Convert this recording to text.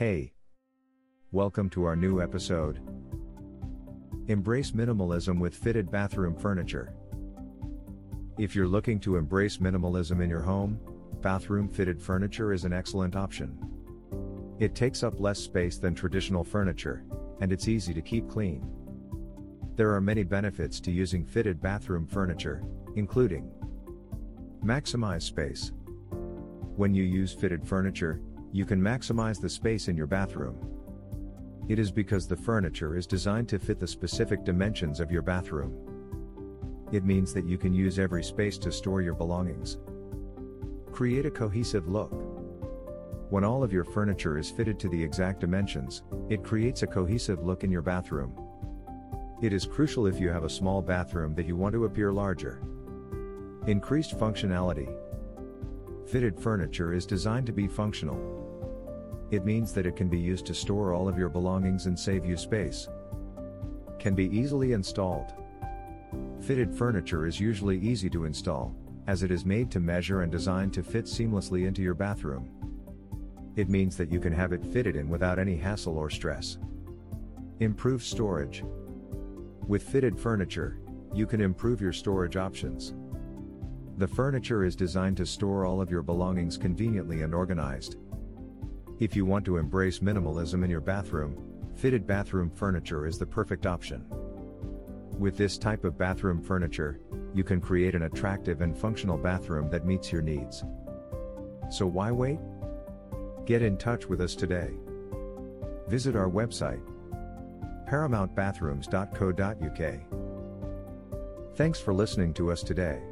Hey! Welcome to our new episode. Embrace minimalism with fitted bathroom furniture. If you're looking to embrace minimalism in your home, bathroom fitted furniture is an excellent option. It takes up less space than traditional furniture, and it's easy to keep clean. There are many benefits to using fitted bathroom furniture, including maximize space. When you use fitted furniture, you can maximize the space in your bathroom. It is because the furniture is designed to fit the specific dimensions of your bathroom. It means that you can use every space to store your belongings. Create a cohesive look. When all of your furniture is fitted to the exact dimensions, it creates a cohesive look in your bathroom. It is crucial if you have a small bathroom that you want to appear larger. Increased functionality. Fitted furniture is designed to be functional. It means that it can be used to store all of your belongings and save you space. Can be easily installed. Fitted furniture is usually easy to install, as it is made to measure and designed to fit seamlessly into your bathroom. It means that you can have it fitted in without any hassle or stress. Improve storage. With fitted furniture, you can improve your storage options. The furniture is designed to store all of your belongings conveniently and organized. If you want to embrace minimalism in your bathroom, fitted bathroom furniture is the perfect option. With this type of bathroom furniture, you can create an attractive and functional bathroom that meets your needs. So why wait? Get in touch with us today. Visit our website paramountbathrooms.co.uk. Thanks for listening to us today.